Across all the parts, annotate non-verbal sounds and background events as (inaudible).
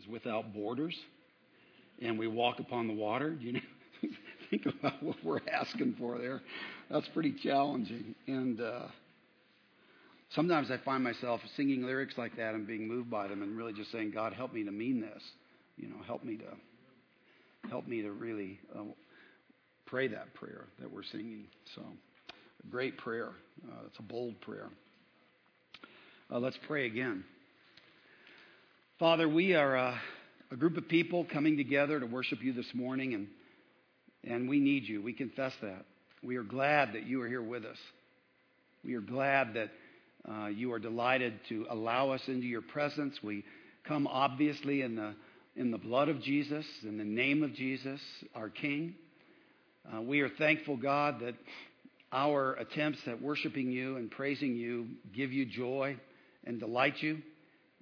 is without borders and we walk upon the water. You know, (laughs) think about what we're asking for there. That's pretty challenging. And uh, sometimes I find myself singing lyrics like that and being moved by them and really just saying, God, help me to mean this. You know, help me to help me to really uh, pray that prayer that we're singing. So, a great prayer. Uh, it's a bold prayer. Uh, let's pray again. Father, we are uh, a group of people coming together to worship you this morning, and, and we need you. We confess that. We are glad that you are here with us. We are glad that uh, you are delighted to allow us into your presence. We come obviously in the, in the blood of Jesus, in the name of Jesus, our King. Uh, we are thankful, God, that our attempts at worshiping you and praising you give you joy and delight you.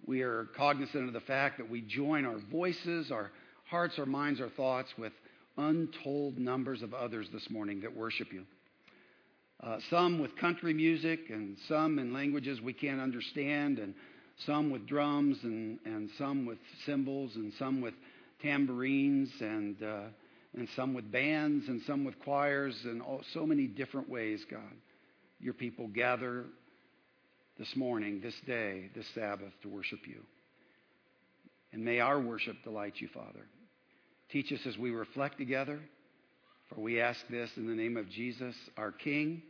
We are cognizant of the fact that we join our voices, our hearts, our minds, our thoughts with untold numbers of others this morning that worship you. Uh, some with country music, and some in languages we can't understand, and some with drums, and, and some with cymbals, and some with tambourines, and, uh, and some with bands, and some with choirs, and all, so many different ways, God. Your people gather this morning, this day, this Sabbath to worship you. And may our worship delight you, Father. Teach us as we reflect together, for we ask this in the name of Jesus, our King.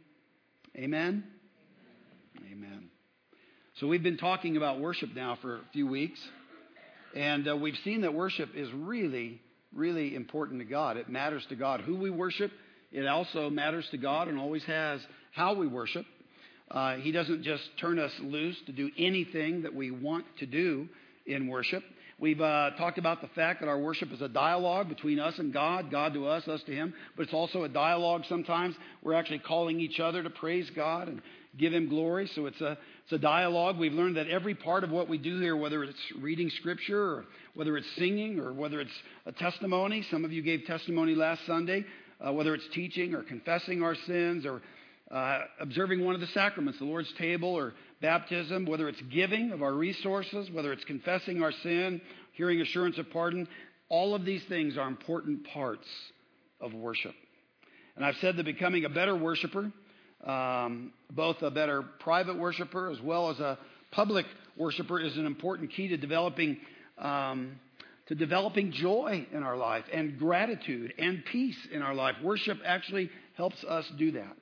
Amen? Amen. So we've been talking about worship now for a few weeks, and uh, we've seen that worship is really, really important to God. It matters to God who we worship. It also matters to God and always has how we worship. Uh, he doesn't just turn us loose to do anything that we want to do in worship. We've uh, talked about the fact that our worship is a dialogue between us and God, God to us, us to Him, but it's also a dialogue sometimes. We're actually calling each other to praise God and give Him glory. So it's a, it's a dialogue. We've learned that every part of what we do here, whether it's reading Scripture or whether it's singing or whether it's a testimony, some of you gave testimony last Sunday, uh, whether it's teaching or confessing our sins or uh, observing one of the sacraments, the Lord's table or baptism, whether it's giving of our resources, whether it's confessing our sin, hearing assurance of pardon, all of these things are important parts of worship. And I've said that becoming a better worshiper, um, both a better private worshiper as well as a public worshiper, is an important key to developing. Um, to developing joy in our life and gratitude and peace in our life. Worship actually helps us do that.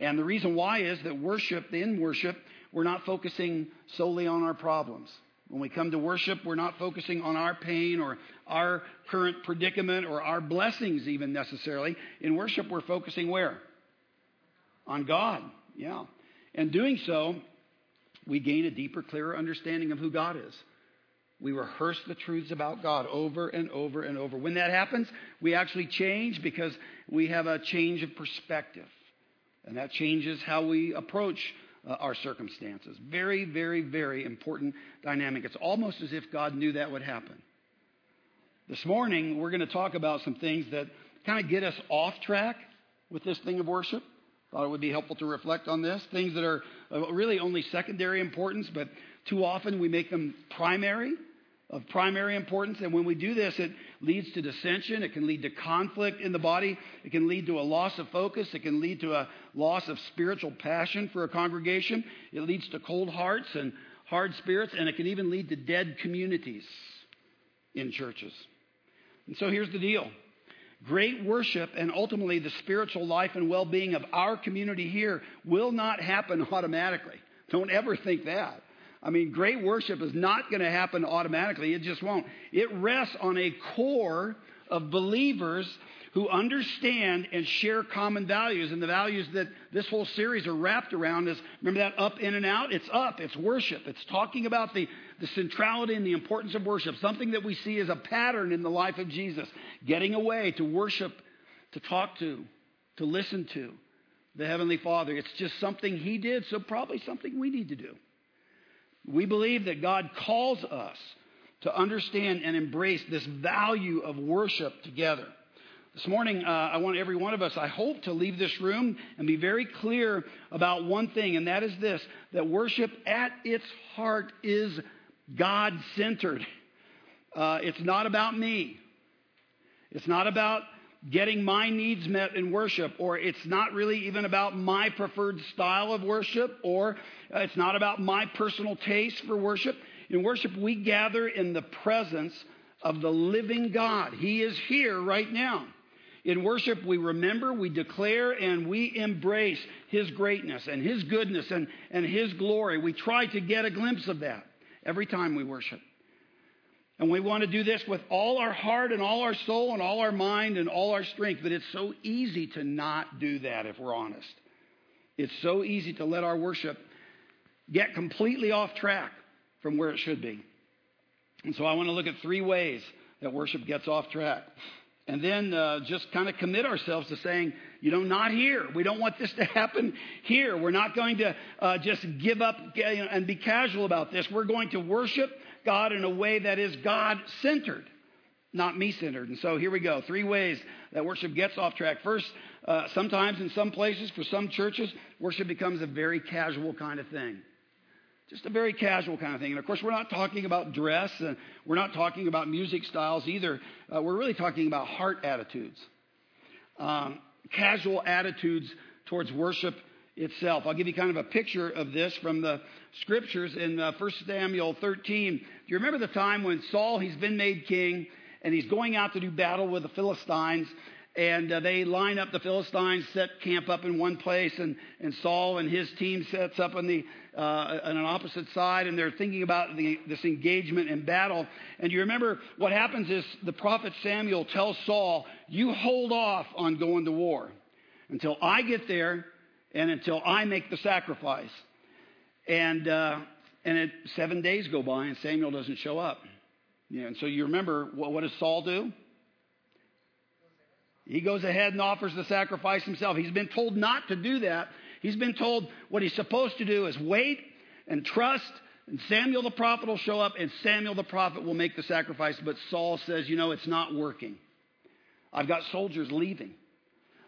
And the reason why is that worship, in worship, we're not focusing solely on our problems. When we come to worship, we're not focusing on our pain or our current predicament or our blessings, even necessarily. In worship, we're focusing where? On God. Yeah. And doing so, we gain a deeper, clearer understanding of who God is. We rehearse the truths about God over and over and over. When that happens, we actually change because we have a change of perspective. And that changes how we approach uh, our circumstances. Very, very, very important dynamic. It's almost as if God knew that would happen. This morning, we're going to talk about some things that kind of get us off track with this thing of worship. Thought it would be helpful to reflect on this. Things that are uh, really only secondary importance, but too often we make them primary of primary importance. And when we do this, it leads to dissension. It can lead to conflict in the body. It can lead to a loss of focus. It can lead to a loss of spiritual passion for a congregation. It leads to cold hearts and hard spirits. And it can even lead to dead communities in churches. And so here's the deal. Great worship and ultimately the spiritual life and well being of our community here will not happen (laughs) automatically. Don't ever think that. I mean, great worship is not going to happen automatically. It just won't. It rests on a core of believers who understand and share common values. And the values that this whole series are wrapped around is remember that up, in, and out? It's up, it's worship. It's talking about the, the centrality and the importance of worship, something that we see as a pattern in the life of Jesus. Getting away to worship, to talk to, to listen to the Heavenly Father. It's just something He did, so probably something we need to do. We believe that God calls us to understand and embrace this value of worship together. This morning, uh, I want every one of us, I hope, to leave this room and be very clear about one thing, and that is this that worship at its heart is God centered. Uh, it's not about me. It's not about getting my needs met in worship, or it's not really even about my preferred style of worship, or it's not about my personal taste for worship. In worship, we gather in the presence of the living God. He is here right now. In worship, we remember, we declare, and we embrace His greatness and His goodness and, and His glory. We try to get a glimpse of that every time we worship. And we want to do this with all our heart and all our soul and all our mind and all our strength. But it's so easy to not do that if we're honest. It's so easy to let our worship get completely off track from where it should be. And so I want to look at three ways that worship gets off track. And then uh, just kind of commit ourselves to saying, you know, not here. We don't want this (laughs) to happen here. We're not going to uh, just give up and be casual about this. We're going to worship God in a way that is God centered, not me centered. And so here we go. Three ways that worship gets off track. First, uh, sometimes in some places, for some churches, worship becomes a very casual kind of thing. Just a very casual kind of thing. And of course, we're not talking about dress, and we're not talking about music styles either. Uh, we're really talking about heart attitudes. Um, casual attitudes towards worship itself. I'll give you kind of a picture of this from the scriptures in uh, 1 Samuel 13. Do you remember the time when Saul, he's been made king, and he's going out to do battle with the Philistines, and uh, they line up the Philistines, set camp up in one place, and, and Saul and his team sets up on the uh, on an opposite side, and they're thinking about the, this engagement in battle. And you remember what happens is the prophet Samuel tells Saul, "You hold off on going to war until I get there, and until I make the sacrifice." And uh, and it, seven days go by, and Samuel doesn't show up. Yeah, and so you remember what, what does Saul do? He goes ahead and offers the sacrifice himself. He's been told not to do that. He's been told what he's supposed to do is wait and trust, and Samuel the prophet will show up, and Samuel the prophet will make the sacrifice. But Saul says, You know, it's not working. I've got soldiers leaving.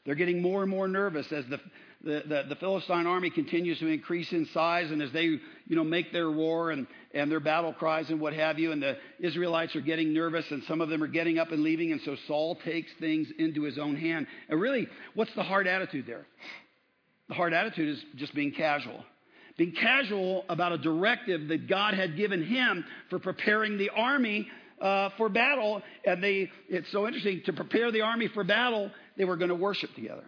They're getting more and more nervous as the, the, the, the, Philistine army continues to increase in size and as they, you know, make their war and, and their battle cries and what have you, and the Israelites are getting nervous and some of them are getting up and leaving, and so Saul takes things into his own hand. And really, what's the hard attitude there? The hard attitude is just being casual. Being casual about a directive that God had given him for preparing the army uh, for battle. And they, it's so interesting, to prepare the army for battle, they were going to worship together.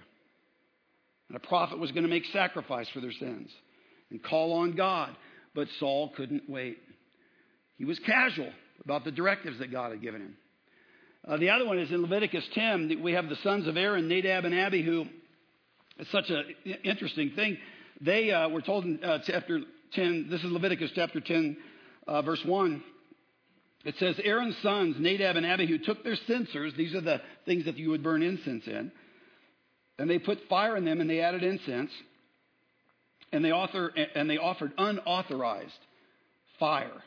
And a prophet was going to make sacrifice for their sins and call on God. But Saul couldn't wait. He was casual about the directives that God had given him. Uh, the other one is in Leviticus 10. We have the sons of Aaron, Nadab and Abihu. It's such an interesting thing. They uh, were told in uh, chapter 10, this is Leviticus chapter 10, uh, verse 1. It says, Aaron's sons, Nadab and Abihu, took their censers. These are the things that you would burn incense in and they put fire in them and they added incense. And they, author, and they offered unauthorized fire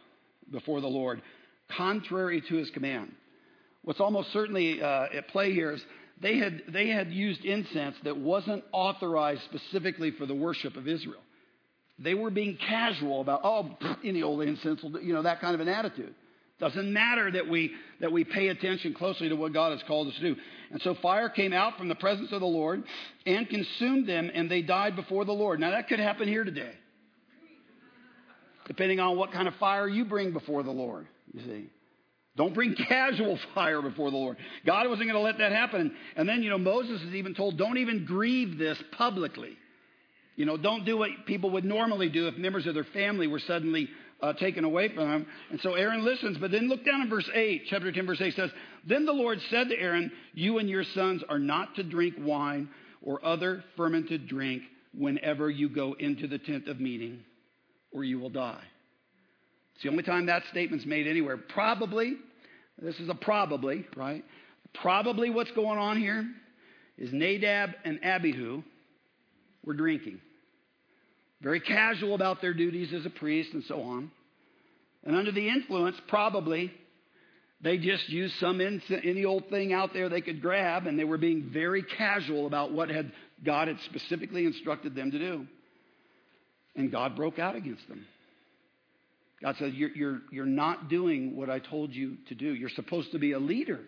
before the Lord, contrary to his command. What's almost certainly uh, at play here is they had, they had used incense that wasn't authorized specifically for the worship of Israel. They were being casual about, oh, (sniffs) any old incense, will do, you know, that kind of an attitude. Doesn't matter that we, that we pay attention closely to what God has called us to do. And so fire came out from the presence of the Lord and consumed them, and they died before the Lord. Now, that could happen here today, depending on what kind of fire you bring before the Lord, you see. Don't bring (laughs) casual fire before the Lord. God wasn't going to let that happen. And then, you know, Moses is even told, don't even grieve this publicly. You know, don't do what people would normally do if members of their family were suddenly uh, taken away from him. And so Aaron listens. But then look down in verse 8, chapter 10, verse 8 says, Then the Lord said to Aaron, You and your sons are not to drink wine or other fermented drink whenever you go into the tent of meeting, or you will die. It's the only time that statement's made anywhere. Probably, this is a probably, right? Probably what's going on here is Nadab and Abihu were drinking very casual about their duties as a priest and so on. And under the influence, probably, they just used some any old thing out there they could grab, and they were being very casual about what had God had specifically instructed them to do. And God broke out against them. God said, you're, you're, you're not doing what I told you to do. You're supposed to be a leader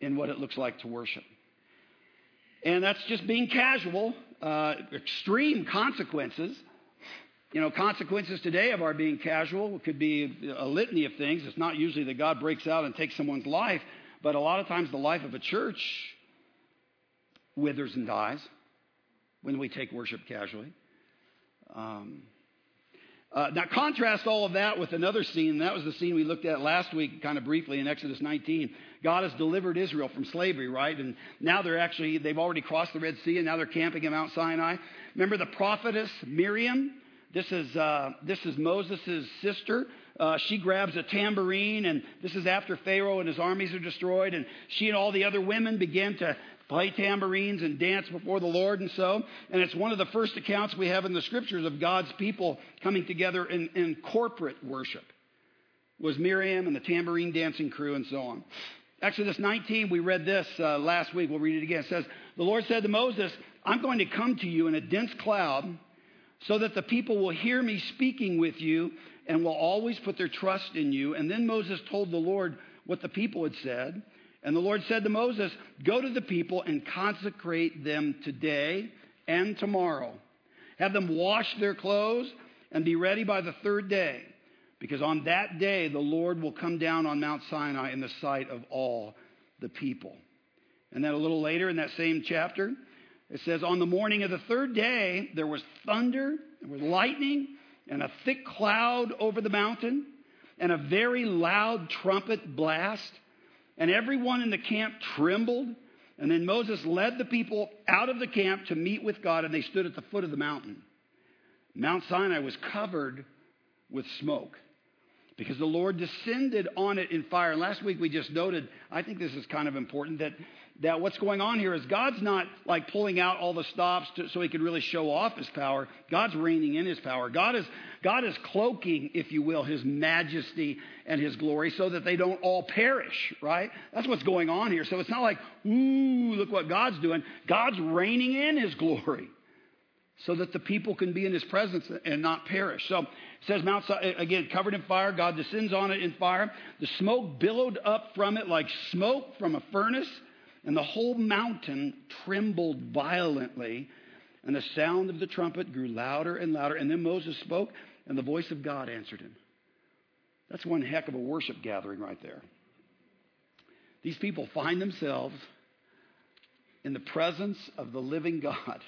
in what it looks like to worship. And that's just being casual, uh, extreme consequences. You know, consequences today of our being casual could be a litany of things. It's not usually that God breaks out and takes someone's life, but a lot of times the life of a church withers and dies when we take worship casually. Um, uh, now, contrast all of that with another scene. That was the scene we looked at last week, kind of briefly, in Exodus 19. God has delivered Israel from slavery, right? And now they're actually, they've already crossed the Red Sea, and now they're camping in Mount Sinai. Remember the prophetess Miriam? This is, uh, this is Moses' sister. Uh, she grabs a tambourine, and this is after Pharaoh and his armies are destroyed. And she and all the other women begin to play tambourines and dance before the Lord and so. And it's one of the first accounts we have in the scriptures of God's people coming together in, in corporate worship. Was Miriam and the tambourine dancing crew and so on. Exodus 19, we read this uh, last week. We'll read it again. It says, The Lord said to Moses, I'm going to come to you in a dense cloud so that the people will hear me speaking with you and will always put their trust in you. And then Moses told the Lord what the people had said. And the Lord said to Moses, Go to the people and consecrate them today and tomorrow. Have them wash their clothes and be ready by the third day, because on that day the Lord will come down on Mount Sinai in the sight of all the people. And then a little later in that same chapter, it says, On the morning of the third day, there was thunder, there was lightning, and a thick cloud over the mountain, and a very loud trumpet blast and everyone in the camp trembled. And then Moses led the people out of the camp to meet with God, and they stood at the foot of the mountain. Mount Sinai was covered with smoke because the Lord descended on it in fire. And last week we just noted, I think this is kind of important, that that what's going on here is God's not like pulling out all the stops to, so he can really show off his power. God's reining in his power. God is, God is cloaking, if you will, his majesty and his glory so that they don't all perish, right? That's what's going on here. So it's not like, ooh, look what God's doing. God's reining in his glory so that the people can be in his presence and not perish. So it says Mount again covered in fire, God descends on it in fire. The smoke billowed up from it like smoke from a furnace and the whole mountain trembled violently, and the sound of the trumpet grew louder and louder. And then Moses spoke, and the voice of God answered him. That's one heck of a worship gathering right there. These people find themselves in the presence of the living God.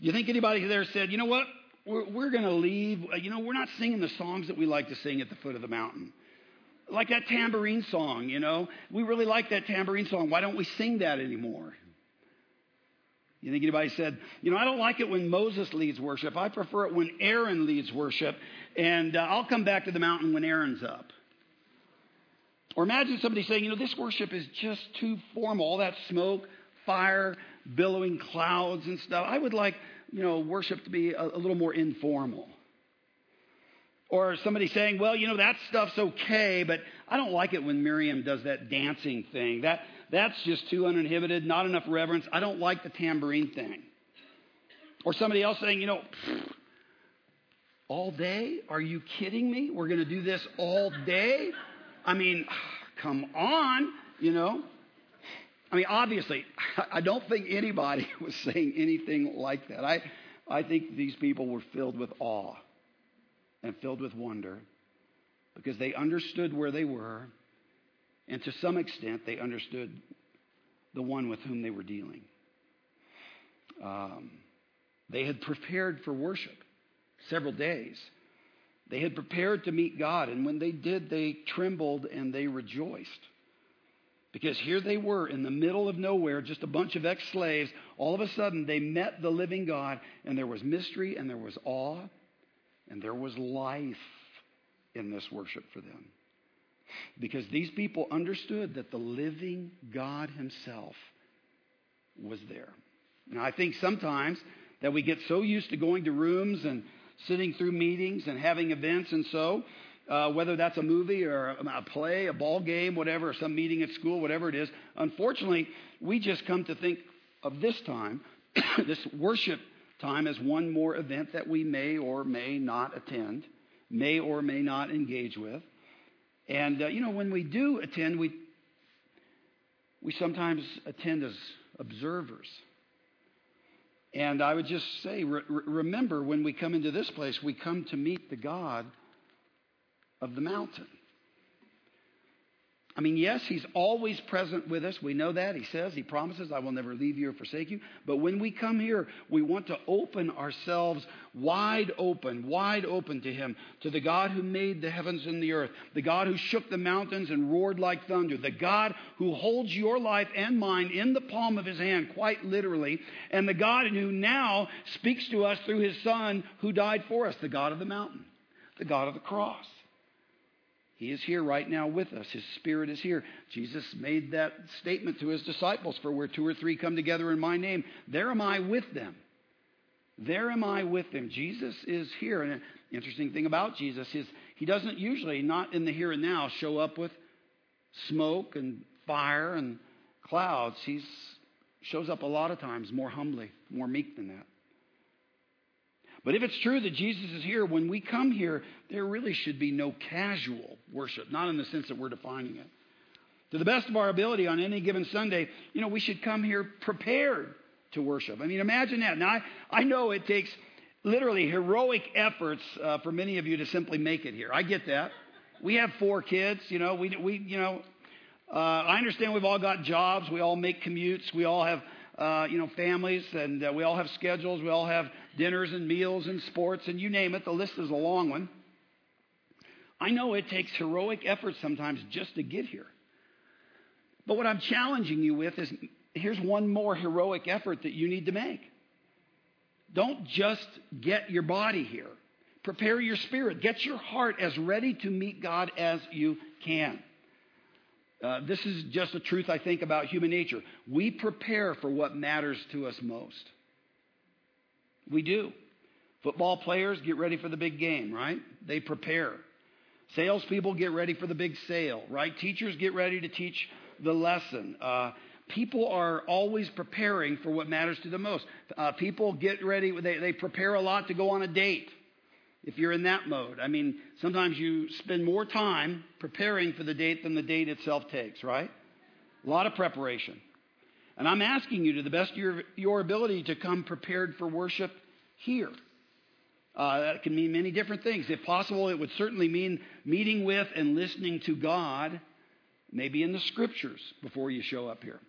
You think anybody there said, you know what? We're, we're going to leave. You know, we're not singing the songs that we like to sing at the foot of the mountain like that tambourine song, you know. We really like that tambourine song. Why don't we sing that anymore? You think anybody said, you know, I don't like it when Moses leads worship. I prefer it when Aaron leads worship, and uh, I'll come back to the mountain when Aaron's up. Or imagine somebody saying, you know, this worship is just too formal. All that smoke, fire, billowing clouds and stuff. I would like, you know, worship to be a, a little more informal. Or somebody saying, well, you know, that stuff's okay, but I don't like it when Miriam does that dancing thing. That, that's just too uninhibited, not enough reverence. I don't like the tambourine thing. Or somebody else saying, you know, all day? Are you kidding me? We're going to do this all day? I mean, (sighs) come on, you know. I mean, obviously, (laughs) I don't think anybody (laughs) was saying anything like that. I, I think these people were filled with awe and filled with wonder because they understood where they were, and to some extent, they understood the one with whom they were dealing. Um, they had prepared for worship several days. They had prepared to meet God, and when they did, they trembled and they rejoiced. Because here they were in the middle of nowhere, just a bunch of ex slaves. All of a sudden, they met the living God, and there was mystery and there was awe and there was life in this worship for them. Because these people understood that the living God Himself was there. Now, I think sometimes that we get so used to going to rooms and sitting through meetings and having events and so, uh, whether that's a movie or a, a play, a ball game, whatever, some meeting at school, whatever it is, unfortunately, we just come to think of this time, (coughs) this worship time as one more event that we may or may not attend, may or may not engage with. And, uh, you know, when we do attend, we, we sometimes attend as observers. And I would just say, re- remember, when we come into this place, we come to meet the God of the mountain. I mean, yes, he's always present with us. We know that. He says, he promises, I will never leave you or forsake you. But when we come here, we want to open ourselves wide open, wide open to him, to the God who made the heavens and the earth, the God who shook the mountains and roared like thunder, the God who holds your life and mine in the palm of his hand, quite literally, and the God who now speaks to us through his son who died for us, the God of the mountain, the God of the cross. He is here right now with us. His Spirit is here. Jesus made that statement to his disciples for where two or three come together in my name, there am I with them. There am I with them. Jesus is here. And an interesting thing about Jesus is he doesn't usually, not in the here and now, show up with smoke and fire and clouds. He shows up a lot of times more humbly, more meek than that. But if it's true that Jesus is here, when we come here, there really should be no casual worship, not in the sense that we're defining it. To the best of our ability on any given Sunday, you know, we should come here prepared to worship. I mean, imagine that. Now, I, I know it takes literally heroic efforts uh, for many of you to simply make it here. I get that. We have four kids, you know, we, we you know, uh, I understand we've all got jobs, we all make commutes, we all have, uh, you know, families, and uh, we all have schedules, we all have dinners and meals and sports and you name it. The list is a long one. I know it takes heroic effort sometimes just to get here. But what I'm challenging you with is here's one more heroic effort that you need to make. Don't just get your body here. Prepare your spirit. Get your heart as ready to meet God as you can. Uh, this is just a truth I think about human nature. We prepare for what matters to us most. We do. Football players get ready for the big game, right? They prepare. Salespeople get ready for the big sale, right? Teachers get ready to teach the lesson. Uh, people are always preparing for what matters to them most. Uh, people get ready, they, they prepare a lot to go on a date if you're in that mode. I mean, sometimes you spend more time preparing for the date than the date itself takes, right? A lot of preparation. And I'm asking you to the best of your, your ability to come prepared for worship here. Uh, that can mean many different things. If possible, it would certainly mean meeting with and listening to God, maybe in the scriptures before you show up here.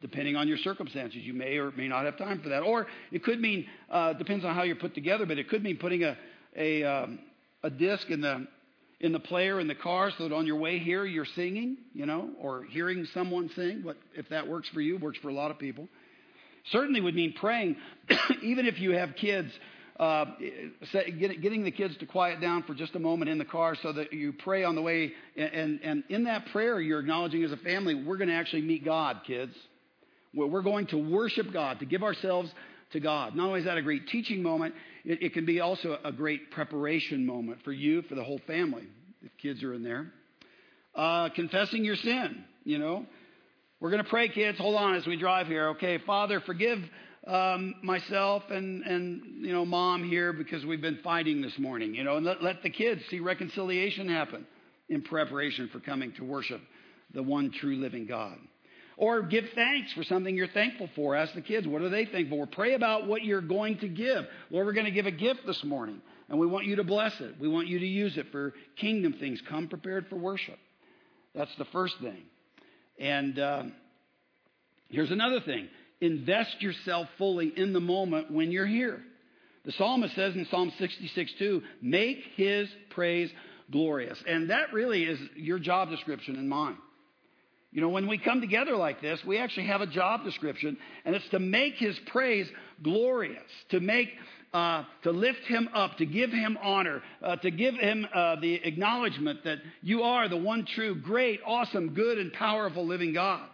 Depending on your circumstances, you may or may not have time for that. Or it could mean, uh, depends on how you're put together, but it could mean putting a, a, um, a disc in the in the player in the car so that on your way here you're singing, you know, or hearing someone sing. But if that works for you, works for a lot of people. Certainly would mean praying, (coughs) even if you have kids. Uh, getting the kids to quiet down for just a moment in the car so that you pray on the way. And, and in that prayer, you're acknowledging as a family, we're going to actually meet God, kids. We're going to worship God, to give ourselves to God. Not only is that a great teaching moment, it, it can be also a great preparation moment for you, for the whole family, if kids are in there. Uh, confessing your sin, you know. We're going to pray, kids. Hold on as we drive here. Okay, Father, forgive um, myself and, and, you know, mom here because we've been fighting this morning, you know, and let, let the kids see reconciliation happen in preparation for coming to worship the one true living God. Or give thanks for something you're thankful for. Ask the kids, what are they thankful for? Pray about what you're going to give. Lord, we're going to give a gift this morning, and we want you to bless it. We want you to use it for kingdom things. Come prepared for worship. That's the first thing. And uh, here's another thing invest yourself fully in the moment when you're here. The psalmist says in Psalm 66 2, make his praise glorious. And that really is your job description and mine. You know, when we come together like this, we actually have a job description, and it's to make his praise glorious, to make, uh, to lift him up, to give him honor, uh, to give him uh, the acknowledgement that you are the one true, great, awesome, good, and powerful living God.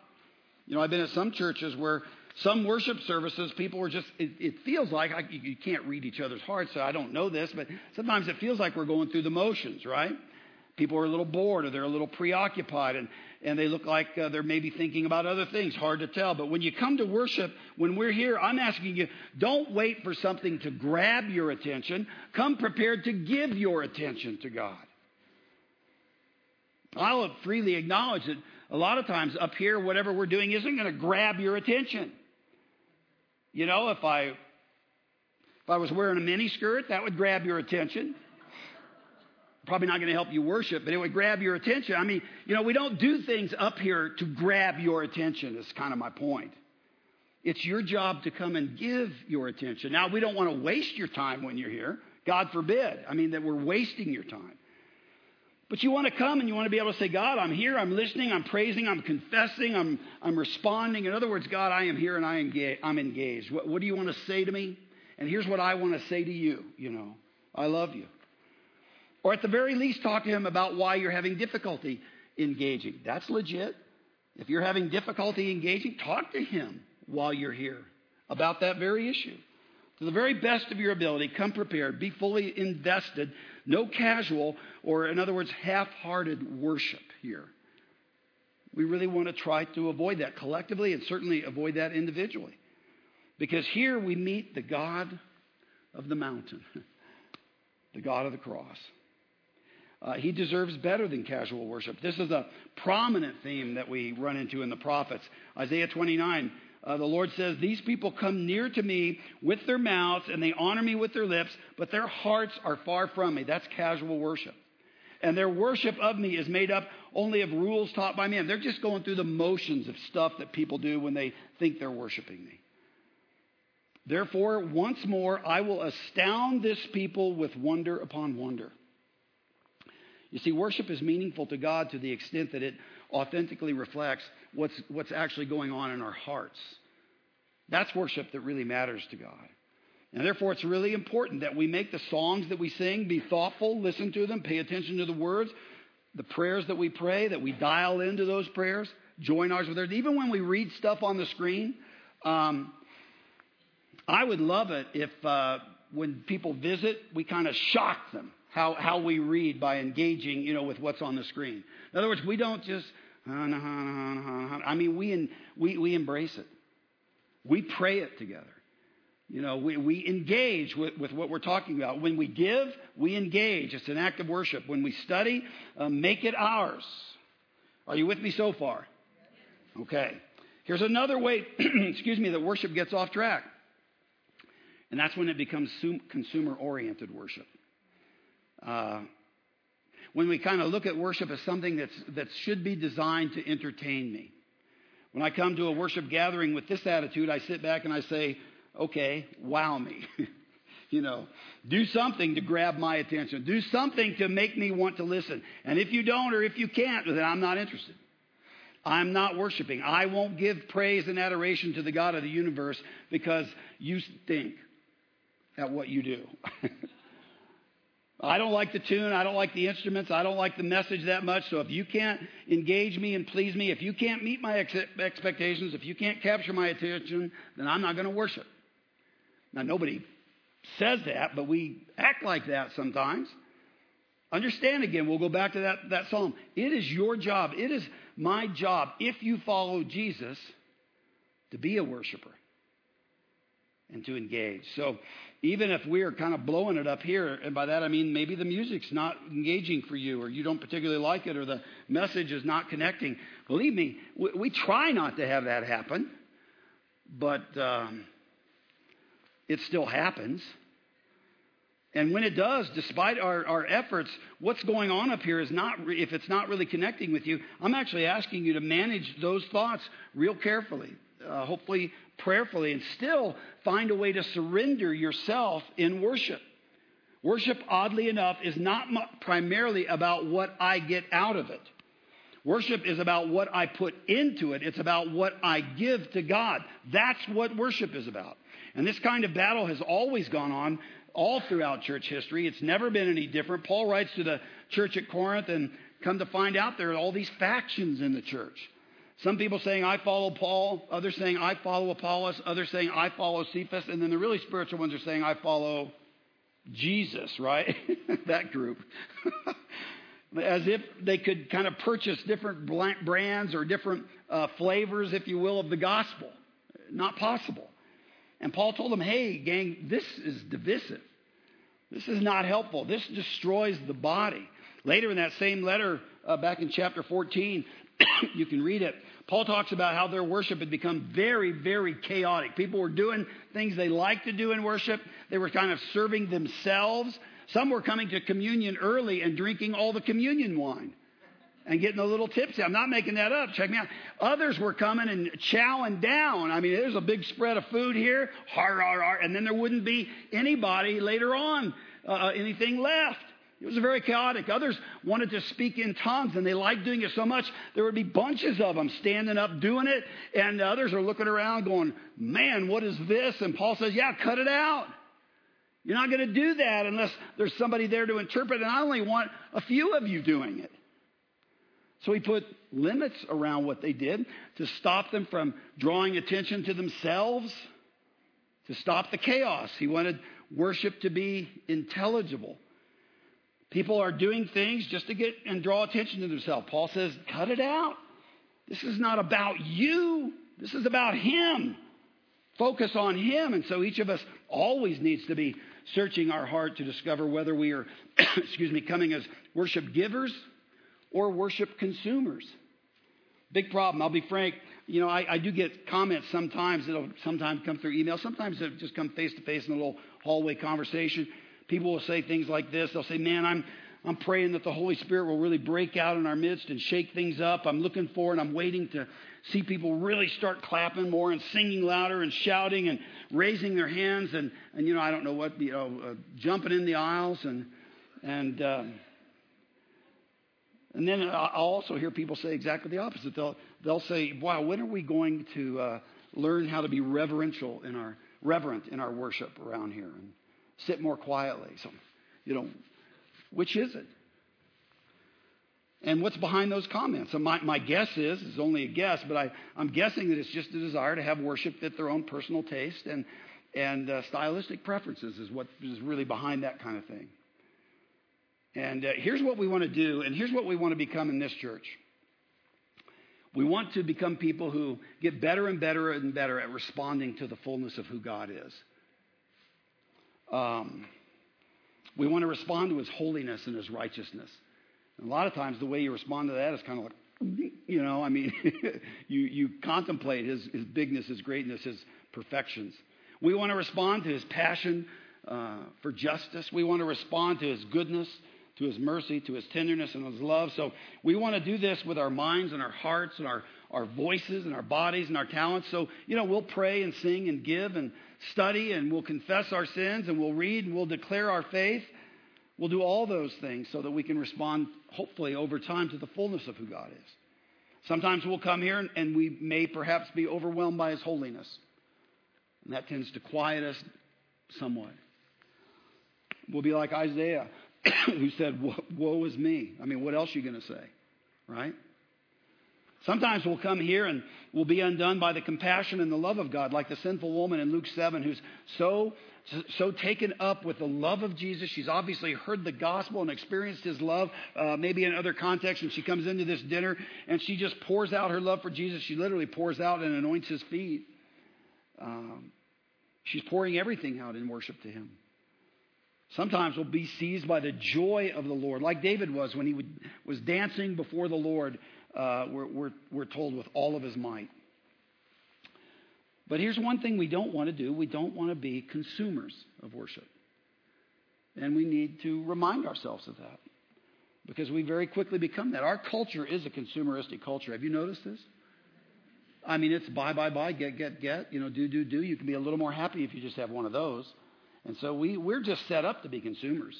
You know, I've been at some churches where some worship services, people were just, it, it feels like, I, you can't read each other's hearts, so I don't know this, but sometimes it feels like we're going through the motions, right? people are a little bored or they're a little preoccupied and, and they look like uh, they're maybe thinking about other things. Hard to tell. But when you come to worship, when we're here, I'm asking you don't wait for something to grab your attention. Come prepared to give your attention to God. I'll freely acknowledge that a lot of times up here, whatever we're doing isn't going to grab your attention. You know, if I if I was wearing a mini skirt, that would grab your attention probably not going to help you worship, but it would grab your attention. I mean, you know, we don't do things up here to grab your attention, is kind of my point. It's your job to come and give your attention. Now, we don't want to waste your time when you're here. God forbid. I mean, that we're wasting your time. But you want to come and you want to be able to say, God, I'm here, I'm listening, I'm praising, I'm confessing, I'm, I'm responding. In other words, God, I am here and I engage, I'm engaged. What, what do you want to say to me? And here's what I want to say to you, you know. I love you. Or at the very least, talk to him about why you're having difficulty engaging. That's legit. If you're having difficulty engaging, talk to him while you're here about that very issue. To the very best of your ability, come prepared, be fully invested, no casual, or in other words, half hearted worship here. We really want to try to avoid that collectively and certainly avoid that individually. Because here we meet the God of the mountain, (laughs) the God of the cross. Uh, he deserves better than casual worship. This is a prominent theme that we run into in the prophets. Isaiah 29, uh, the Lord says, These people come near to me with their mouths and they honor me with their lips, but their hearts are far from me. That's casual worship. And their worship of me is made up only of rules taught by men. They're just going through the motions of stuff that people do when they think they're worshiping me. Therefore, once more, I will astound this people with wonder upon wonder. You see, worship is meaningful to God to the extent that it authentically reflects what's, what's actually going on in our hearts. That's worship that really matters to God. And therefore, it's really important that we make the songs that we sing be thoughtful, listen to them, pay attention to the words, the prayers that we pray, that we dial into those prayers, join ours with theirs. Even when we read stuff on the screen, um, I would love it if uh, when people visit, we kind of shock them how, how we read by engaging, you know, with what's on the screen. In other words, we don't just, I mean, we, we, we embrace it. We pray it together. You know, we, we engage with, with what we're talking about. When we give, we engage. It's an act of worship. When we study, uh, make it ours. Are you with me so far? Okay. Here's another way, (clears throat) excuse me, that worship gets off track. And that's when it becomes consumer oriented worship. Uh, when we kind of look at worship as something that's, that should be designed to entertain me. When I come to a worship gathering with this attitude, I sit back and I say, okay, wow me. (laughs) you know, do something to grab my attention. Do something to make me want to listen. And if you don't or if you can't, then I'm not interested. I'm not worshiping. I won't give praise and adoration to the God of the universe because you stink at what you do. (laughs) I don't like the tune. I don't like the instruments. I don't like the message that much. So if you can't engage me and please me, if you can't meet my ex- expectations, if you can't capture my attention, then I'm not going to worship. Now, nobody says that, but we act like that sometimes. Understand again, we'll go back to that, that psalm. It is your job, it is my job, if you follow Jesus, to be a worshiper and to engage. So even if we're kind of blowing it up here, and by that I mean maybe the music's not engaging for you, or you don't particularly like it, or the message is not connecting, believe me, we, we try not to have that happen, but um, it still happens. And when it does, despite our, our efforts, what's going on up here is not, if it's not really connecting with you, I'm actually asking you to manage those thoughts real carefully. Uh, hopefully prayerfully and still find a way to surrender yourself in worship. Worship, oddly enough, is not primarily about what I get out of it. Worship is about what I put into it. It's about what I give to God. That's what worship is about. And this kind of battle has always gone on all throughout church history. It's never been any different. Paul writes to the church at Corinth, and come to find out there are all these factions in the church. Some people saying, I follow Paul. Others saying, I follow Apollos. Others saying, I follow Cephas. And then the really spiritual ones are saying, I follow Jesus, right? (laughs) that group. (laughs) as if they could kind of purchase different brands or different uh, flavors, if you will, of the gospel. Not possible. And Paul told them, hey, gang, this is divisive. This is not helpful. This destroys the body. Later in that same letter, uh, back in chapter 14, (coughs) you can read it. Paul talks about how their worship had become very, very chaotic. People were doing things they liked to do in worship. They were kind of serving themselves. Some were coming to communion early and drinking all the communion wine and getting a little tipsy. I'm not making that up. Check me out. Others were coming and chowing down. I mean, there's a big spread of food here, har, har, har, and then there wouldn't be anybody later on, uh, uh anything left. It was very chaotic. Others wanted to speak in tongues, and they liked doing it so much, there would be bunches of them standing up doing it, and others are looking around going, Man, what is this? And Paul says, Yeah, cut it out. You're not going to do that unless there's somebody there to interpret, and I only want a few of you doing it. So he put limits around what they did to stop them from drawing attention to themselves, to stop the chaos. He wanted worship to be intelligible. People are doing things just to get and draw attention to themselves. Paul says, cut it out. This is not about you. This is about him. Focus on him. And so each of us always needs to be searching our heart to discover whether we are, (coughs) excuse me, coming as worship givers or worship consumers. Big problem. I'll be frank. You know, I, I do get comments sometimes. It'll sometimes come through email. Sometimes it'll just come face to face in a little hallway conversation people will say things like this. They'll say, Man, I'm, I'm praying that the Holy Spirit will really break out in our midst and shake things up. I'm looking for and I'm waiting to see people really start clapping more and singing louder and shouting and raising their hands and, and you know, I don't know what, you know, uh, jumping in the aisles and, and, uh, and then I'll also hear people say exactly the opposite. They'll, they'll say, wow, when are we going to uh, learn how to be reverential in our, reverent in our worship around here? And, sit more quietly. So, you know, which is it? And what's behind those comments? So my, my guess is, it's only a guess, but I, I'm guessing that it's just a desire to have worship fit their own personal taste and, and uh, stylistic preferences is what is really behind that kind of thing. And uh, here's what we want to do, and here's what we want to become in this church. We want to become people who get better and better and better at responding to the fullness of who God is. Um, we want to respond to his holiness and his righteousness. And a lot of times, the way you respond to that is kind of like, you know, I mean, (laughs) you, you contemplate his, his bigness, his greatness, his perfections. We want to respond to his passion uh, for justice. We want to respond to his goodness, to his mercy, to his tenderness, and his love. So we want to do this with our minds and our hearts and our, our voices and our bodies and our talents. So, you know, we'll pray and sing and give and study and we'll confess our sins and we'll read and we'll declare our faith. We'll do all those things so that we can respond, hopefully, over time to the fullness of who God is. Sometimes we'll come here and we may perhaps be overwhelmed by His holiness. And that tends to quiet us somewhat. We'll be like Isaiah, (coughs) who said, Woe is me. I mean, what else are you going to say? Right? Sometimes we'll come here and we'll be undone by the compassion and the love of God, like the sinful woman in Luke 7 who's so, so taken up with the love of Jesus. She's obviously heard the gospel and experienced his love, uh, maybe in other contexts, and she comes into this dinner and she just pours out her love for Jesus. She literally pours out and anoints his feet. Um, she's pouring everything out in worship to him. Sometimes we'll be seized by the joy of the Lord, like David was when he would, was dancing before the Lord uh, we're, we're, we're told with all of his might. But here's one thing we don't want to do we don't want to be consumers of worship. And we need to remind ourselves of that because we very quickly become that. Our culture is a consumeristic culture. Have you noticed this? I mean, it's buy, buy, buy, get, get, get, you know, do, do, do. You can be a little more happy if you just have one of those. And so we, we're just set up to be consumers.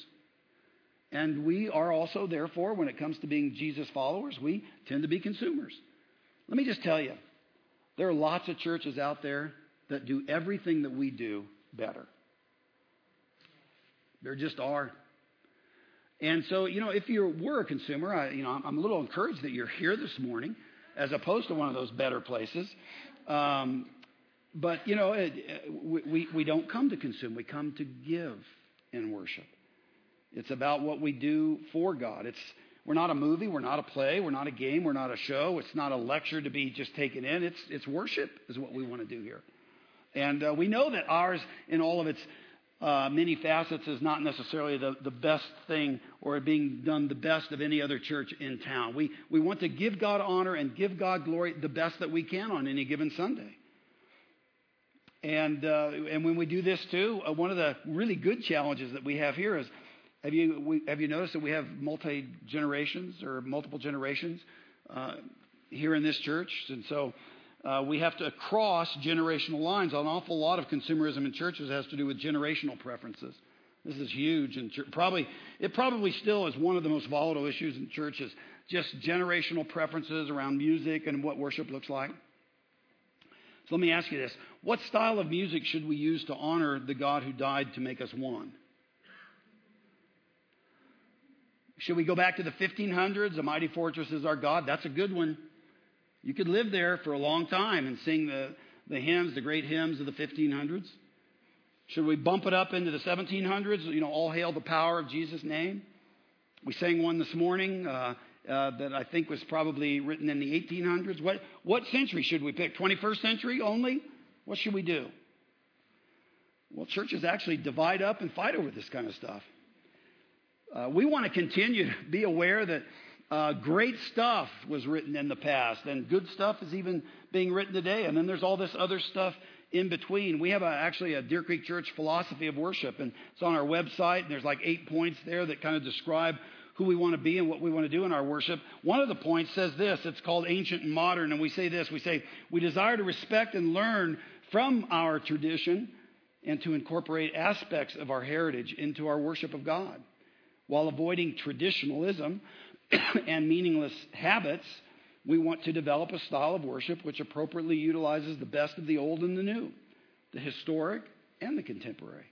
And we are also, therefore, when it comes to being Jesus followers, we tend to be consumers. Let me just tell you there are lots of churches out there that do everything that we do better. There just are. And so, you know, if you were a consumer, I, you know, I'm a little encouraged that you're here this morning as opposed to one of those better places. Um, but, you know, it, we, we don't come to consume, we come to give in worship. It's about what we do for God. It's We're not a movie. We're not a play. We're not a game. We're not a show. It's not a lecture to be just taken in. It's, it's worship, is what we want to do here. And uh, we know that ours, in all of its uh, many facets, is not necessarily the, the best thing or being done the best of any other church in town. We, we want to give God honor and give God glory the best that we can on any given Sunday. And, uh, and when we do this too, uh, one of the really good challenges that we have here is have you, we, have you noticed that we have multi generations or multiple generations uh, here in this church? And so uh, we have to cross generational lines. An awful lot of consumerism in churches has to do with generational preferences. This is huge, and probably it probably still is one of the most volatile issues in churches. Just generational preferences around music and what worship looks like. So let me ask you this: What style of music should we use to honor the God who died to make us one? Should we go back to the 1500s? A mighty fortress is our God. That's a good one. You could live there for a long time and sing the, the hymns, the great hymns of the 1500s. Should we bump it up into the 1700s? You know, all hail the power of Jesus' name. We sang one this morning uh, uh, that I think was probably written in the 1800s. What, what century should we pick? 21st century only? What should we do? Well, churches actually divide up and fight over this kind of stuff. Uh, we want to continue to be aware that uh, great stuff was written in the past, and good stuff is even being written today. And then there's all this other stuff in between. We have a, actually a Deer Creek Church philosophy of worship, and it's on our website. And there's like eight points there that kind of describe who we want to be and what we want to do in our worship. One of the points says this it's called ancient and modern, and we say this we say, we desire to respect and learn from our tradition and to incorporate aspects of our heritage into our worship of God while avoiding traditionalism (coughs) and meaningless habits, we want to develop a style of worship which appropriately utilizes the best of the old and the new, the historic and the contemporary.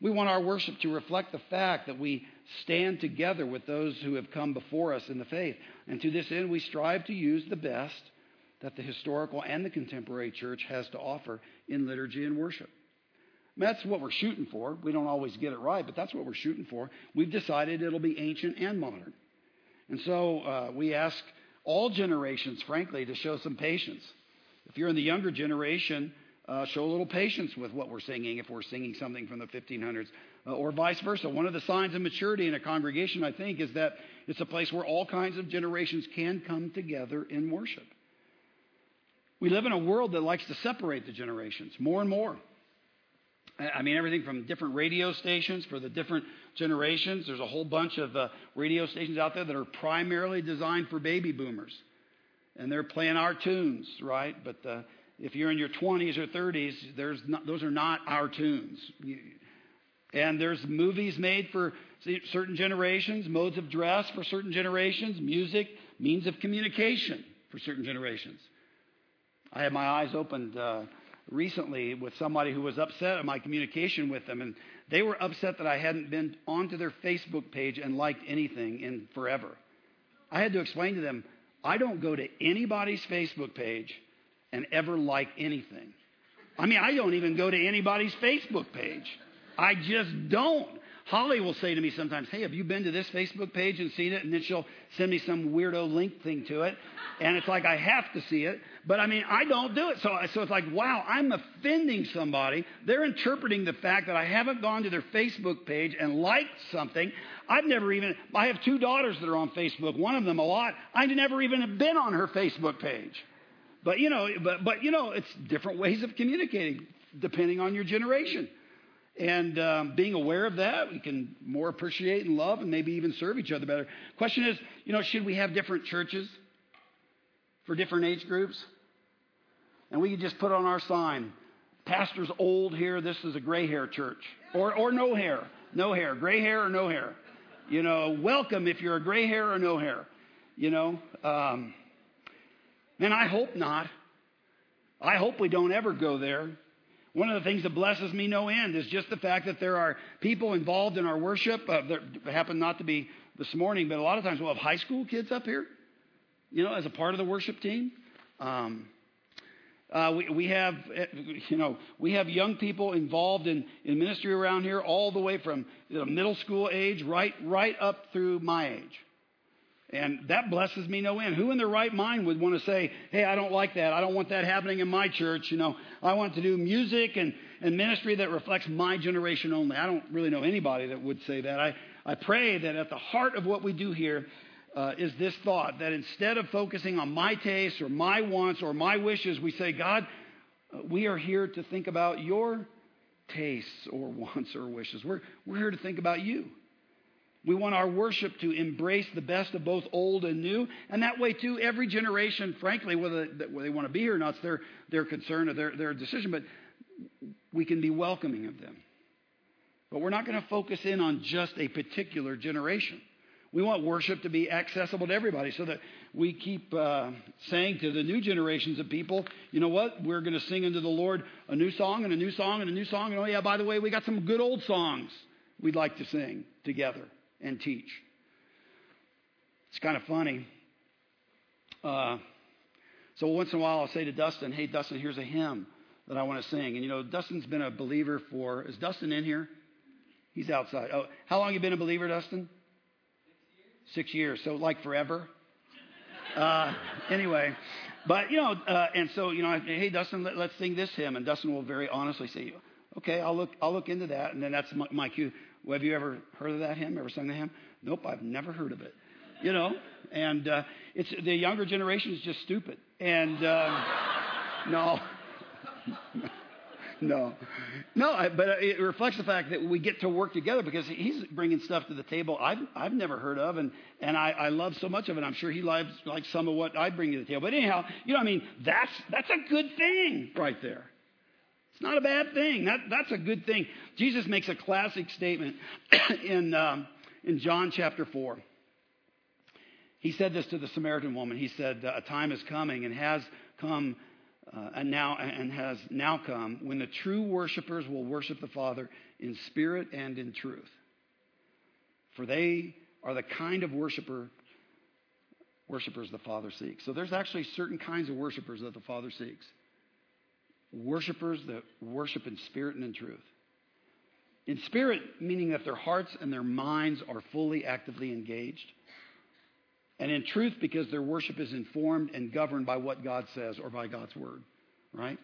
We want our worship to reflect the fact that we stand together with those who have come before us in the faith. And to this end, we strive to use the best that the historical and the contemporary church has to offer in liturgy and worship. That's what we're shooting for. We don't always get it right, but that's what we're shooting for. We've decided it'll be ancient and modern. And so uh, we ask all generations, frankly, to show some patience. If you're in the younger generation, uh, show a little patience with what we're singing if we're singing something from the 1500s, uh, or vice versa. One of the signs of maturity in a congregation, I think, is that it's a place where all kinds of generations can come together in worship. We live in a world that likes to separate the generations more and more. I mean, everything from different radio stations for the different generations. There's a whole bunch of uh, radio stations out there that are primarily designed for baby boomers. And they're playing our tunes, right? But uh, if you're in your 20s or 30s, there's not, those are not our tunes. And there's movies made for certain generations, modes of dress for certain generations, music, means of communication for certain generations. I had my eyes opened. Uh, recently with somebody who was upset at my communication with them, and they were upset that I hadn't been onto their Facebook page and liked anything in forever. I had to explain to them, I don't go to anybody's Facebook page and ever like anything. I mean, I don't even go to anybody's Facebook page. I just don't. Holly will say to me sometimes, Hey, have you been to this Facebook page and seen it? And then she'll send me some weirdo link thing to it. And it's like I have to see it. But I mean, I don't do it. So, so it's like, wow, I'm offending somebody. They're interpreting the fact that I haven't gone to their Facebook page and liked something. I've never even, I have two daughters that are on Facebook, one of them a lot. I've never even been on her Facebook page. But you know, but, but you know, it's different ways of communicating depending on your generation. And um, being aware of that, we can more appreciate and love and maybe even serve each other better. Question is, you know, should we have different churches for different age groups? And we could just put on our sign, pastor's old here, this is a gray hair church. Or, or no hair, no hair, gray hair or no hair. You know, welcome if you're a gray hair or no hair. You know, um, and I hope not. I hope we don't ever go there. One of the things that blesses me no end is just the fact that there are people involved in our worship. Uh, there happen not to be this morning, but a lot of times we'll have high school kids up here, you know, as a part of the worship team. Um, uh, we, we have, eh, you know, we have young people involved in, in ministry around here, all the way from know, middle school age right right up through my age. And that blesses me no end. Who in their right mind would want to say, hey, I don't like that. I don't want that happening in my church. You know, I want to do music and, and ministry that reflects my generation only. I don't really know anybody that would say that. I, I pray that at the heart of what we do here uh, is this thought that instead of focusing on my tastes or my wants or my wishes, we say, God, we are here to think about your tastes or (laughs) wants or wishes. We're, we're here to think about you. We want our worship to embrace the best of both old and new. And that way, too, every generation, frankly, whether they want to be here or not, it's their, their concern or their, their decision, but we can be welcoming of them. But we're not going to focus in on just a particular generation. We want worship to be accessible to everybody so that we keep uh, saying to the new generations of people, you know what? We're going to sing unto the Lord a new song and a new song and a new song. And oh, yeah, by the way, we got some good old songs we'd like to sing together and teach. It's kind of funny. Uh, so once in a while, I'll say to Dustin, hey, Dustin, here's a hymn that I want to sing. And you know, Dustin's been a believer for, is Dustin in here? He's outside. Oh, how long you been a believer, Dustin? Six years. So like forever. (laughs) Uh, anyway, but you know, uh, and so you know, hey Dustin, let, us sing this hymn, and Dustin will very honestly say, okay, I'll look, I'll look into that, and then that's my, my cue. Well, have you ever heard of that hymn? Ever sung the hymn? Nope, I've never heard of it. You know, and uh, it's the younger generation is just stupid, and uh, (laughs) no. no, no. But it reflects the fact that we get to work together because he's bringing stuff to the table I've I've never heard of, and and I, I love so much of it. I'm sure he loves like some of what I bring to the table. But anyhow, you know, I mean, that's that's a good thing right there. Not a bad thing. That that's a good thing. Jesus makes a classic statement (coughs) in um, in John chapter four. He said this to the Samaritan woman. He said, "A time is coming and has come." uh, and now and has now come when the true worshipers will worship the Father in spirit and in truth. For they are the kind of worshiper worshipers the Father seeks. So there's actually certain kinds of worshipers that the Father seeks. Worshippers that worship in spirit and in truth. In spirit, meaning that their hearts and their minds are fully actively engaged and in truth because their worship is informed and governed by what God says or by God's word, right?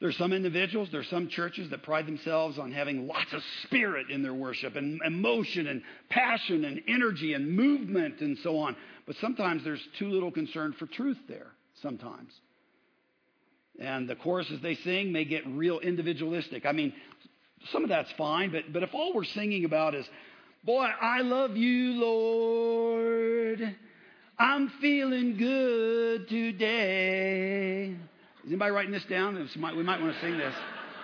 There's some individuals, there's some churches that pride themselves on having lots of spirit in their worship and emotion and passion and energy and movement and so on. But sometimes there's too little concern for truth there, sometimes. And the choruses they sing may get real individualistic. I mean, some of that's fine, but, but if all we're singing about is Boy, I love you, Lord. I'm feeling good today. Is anybody writing this down? We might want to sing this.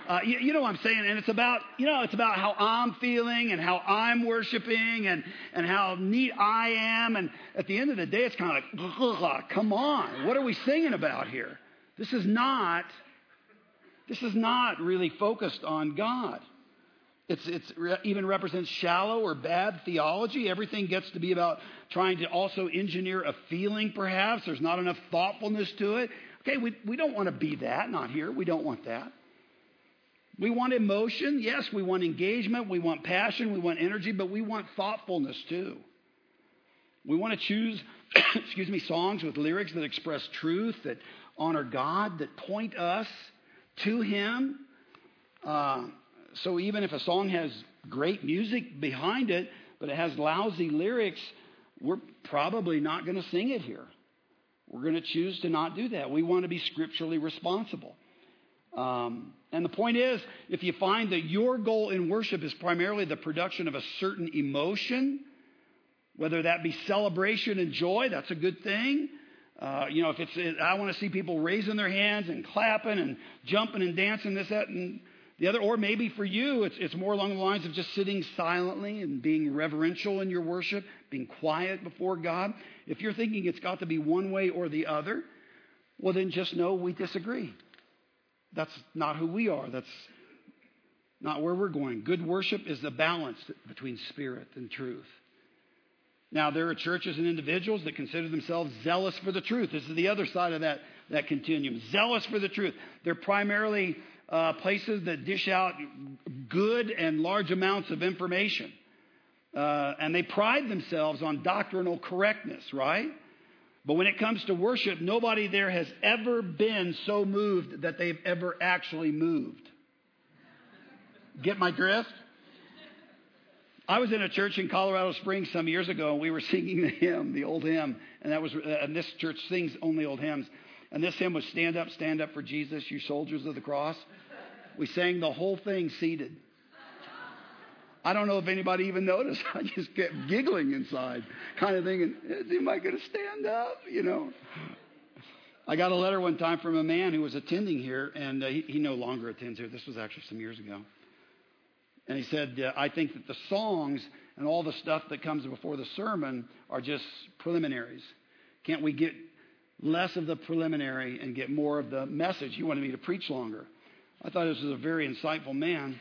Uh, you, you, know what I'm saying? And it's about, you know, it's about how I'm feeling and how I'm worshiping and, and how neat I am. And at the end of the day, it's kind of like, come on, what are we singing about here? This is not, this is not really focused on God. It's, it's re- even represents shallow or bad theology. Everything gets to be about trying to also engineer a feeling, perhaps. There's not enough thoughtfulness to it. Okay, we, we don't want to be that. Not here. We don't want that. We want emotion. Yes, we want engagement. We want passion. We want energy, but we want thoughtfulness too. We want to choose, (coughs) excuse me, songs with lyrics that express truth, that honor God, that point us to Him. Uh, so even if a song has great music behind it, but it has lousy lyrics, we're probably not going to sing it here. We're going to choose to not do that. We want to be scripturally responsible. Um, and the point is, if you find that your goal in worship is primarily the production of a certain emotion, whether that be celebration and joy, that's a good thing. Uh, you know, if it's, I want to see people raising their hands and clapping and jumping and dancing, this, that, and the other, or maybe for you, it's, it's more along the lines of just sitting silently and being reverential in your worship, being quiet before God. If you're thinking it's got to be one way or the other, well, then just know we disagree. That's not who we are. That's not where we're going. Good worship is the balance between spirit and truth. Now, there are churches and individuals that consider themselves zealous for the truth. This is the other side of that, that continuum. Zealous for the truth. They're primarily uh, places that dish out good and large amounts of information. Uh, and they pride themselves on doctrinal correctness, right? But when it comes to worship, nobody there has ever been so moved that they've ever actually moved. Get my drift? I was in a church in Colorado Springs some years ago, and we were (laughs) singing the hymn, the old hymn, and that was, and this church sings only old hymns. And this hymn was "Stand Up, Stand Up for Jesus, You Soldiers of the Cross." We sang the whole thing seated. I don't know if anybody even noticed. (laughs) I just kept giggling inside, kind of thinking, "Is anybody going to stand up?" You know. I got a letter one time from a man who was attending here, and uh, he, he no longer attends here. This was actually some years ago. And he said, I think that the songs and all the stuff that comes before the sermon are just preliminaries. Can't we get less of the preliminary and get more of the message? He wanted me to preach longer. I thought this was a very insightful man.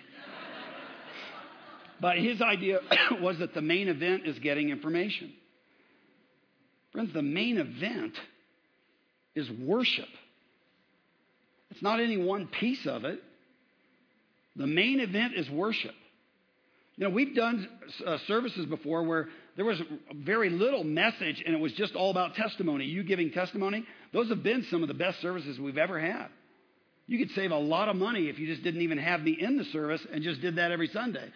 but his idea (coughs) was that the main event is getting information. Friends, the main event is worship. It's not any one piece of it. The main event is worship. You know, we've done uh, services before where there was very little message and it was just all about testimony. You giving testimony, those have been some of the best services we've ever had. You could save a lot of money if you just didn't even have me in the service and just did that every Sunday.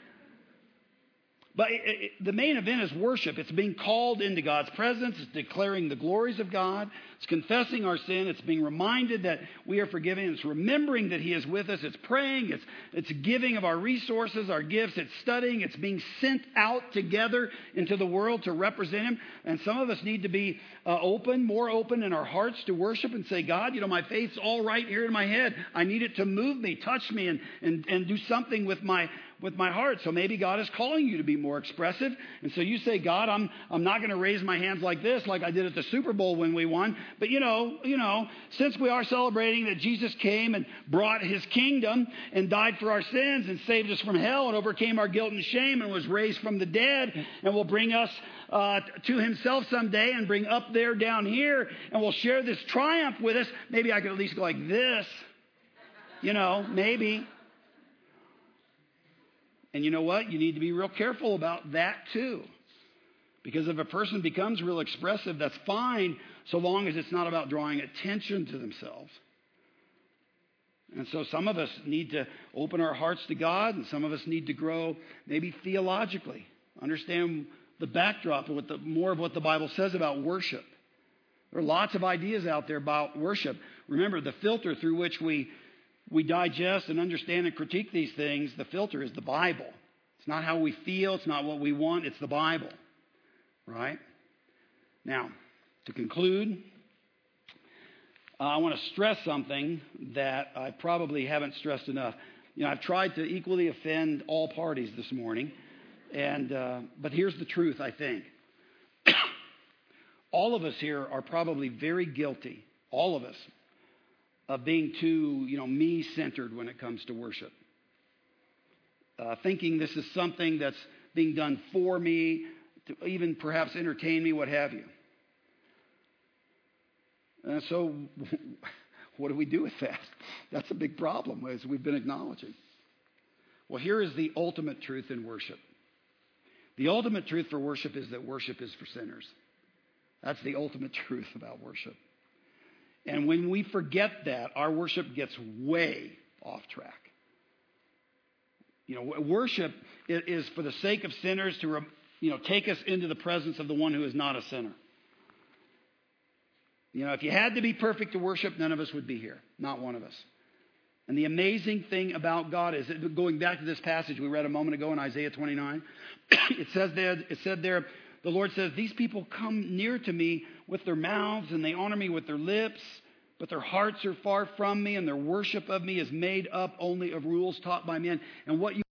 But it, it, the main event is worship. It's being called into God's presence. It's declaring the glories of God. It's confessing our sin. It's being reminded that we are forgiven. It's remembering that He is with us. It's praying. It's, it's giving of our resources, our gifts. It's studying. It's being sent out together into the world to represent Him. And some of us need to be uh, open, more open in our hearts to worship and say, God, you know, my faith's all right here in my head. I need it to move me, touch me, and, and, and do something with my with my heart. So maybe God is calling you to be more expressive. And so you say, God, I'm, I'm not going to raise my hands like this, like I did at the Super Bowl when we won. But you know, you know, since we are celebrating that Jesus came and brought his kingdom and died for our sins and saved us from hell and overcame our guilt and shame and was raised from the dead and will bring us uh, to himself someday and bring up there down here and will share this triumph with us. Maybe I could at least go like this. You know, maybe. And you know what? You need to be real careful about that too. Because if a person becomes real expressive, that's fine so long as it's not about drawing attention to themselves. And so some of us need to open our hearts to God, and some of us need to grow maybe theologically, understand the backdrop of what the, more of what the Bible says about worship. There are lots of ideas out there about worship. Remember, the filter through which we we digest and understand and critique these things, the filter is the Bible. It's not how we feel, it's not what we want, it's the Bible. Right? Now, to conclude, uh, I want to stress something that I probably haven't stressed enough. You know, I've tried to equally offend all parties this morning, and uh, but here's the truth. I think (coughs) all of us here are probably very guilty. All of us of being too, you know, me centered when it comes to worship. Uh, thinking this is something that's being done for me, to even perhaps entertain me, what have you. And so, (laughs) what do we do with that? (laughs) That's a big problem, as we've been acknowledging. Well, here is the ultimate truth in worship. The ultimate truth for worship is that worship is for sinners. That's the ultimate (laughs) truth about worship. And when we forget that, our worship gets way off track. You know, worship is for the sake of sinners to, you know, take us into the presence of the one who is not a sinner. You know, if you had to be perfect to worship, none of us would be here. Not one of us. And the amazing thing about God is, that going back to this passage we read a moment ago in Isaiah 29, (coughs) it says there, it said there, the Lord says, These people come near to me with their mouths and they honor me with their lips, but their hearts are far from me and their worship of me is made up only of rules taught by men. And what you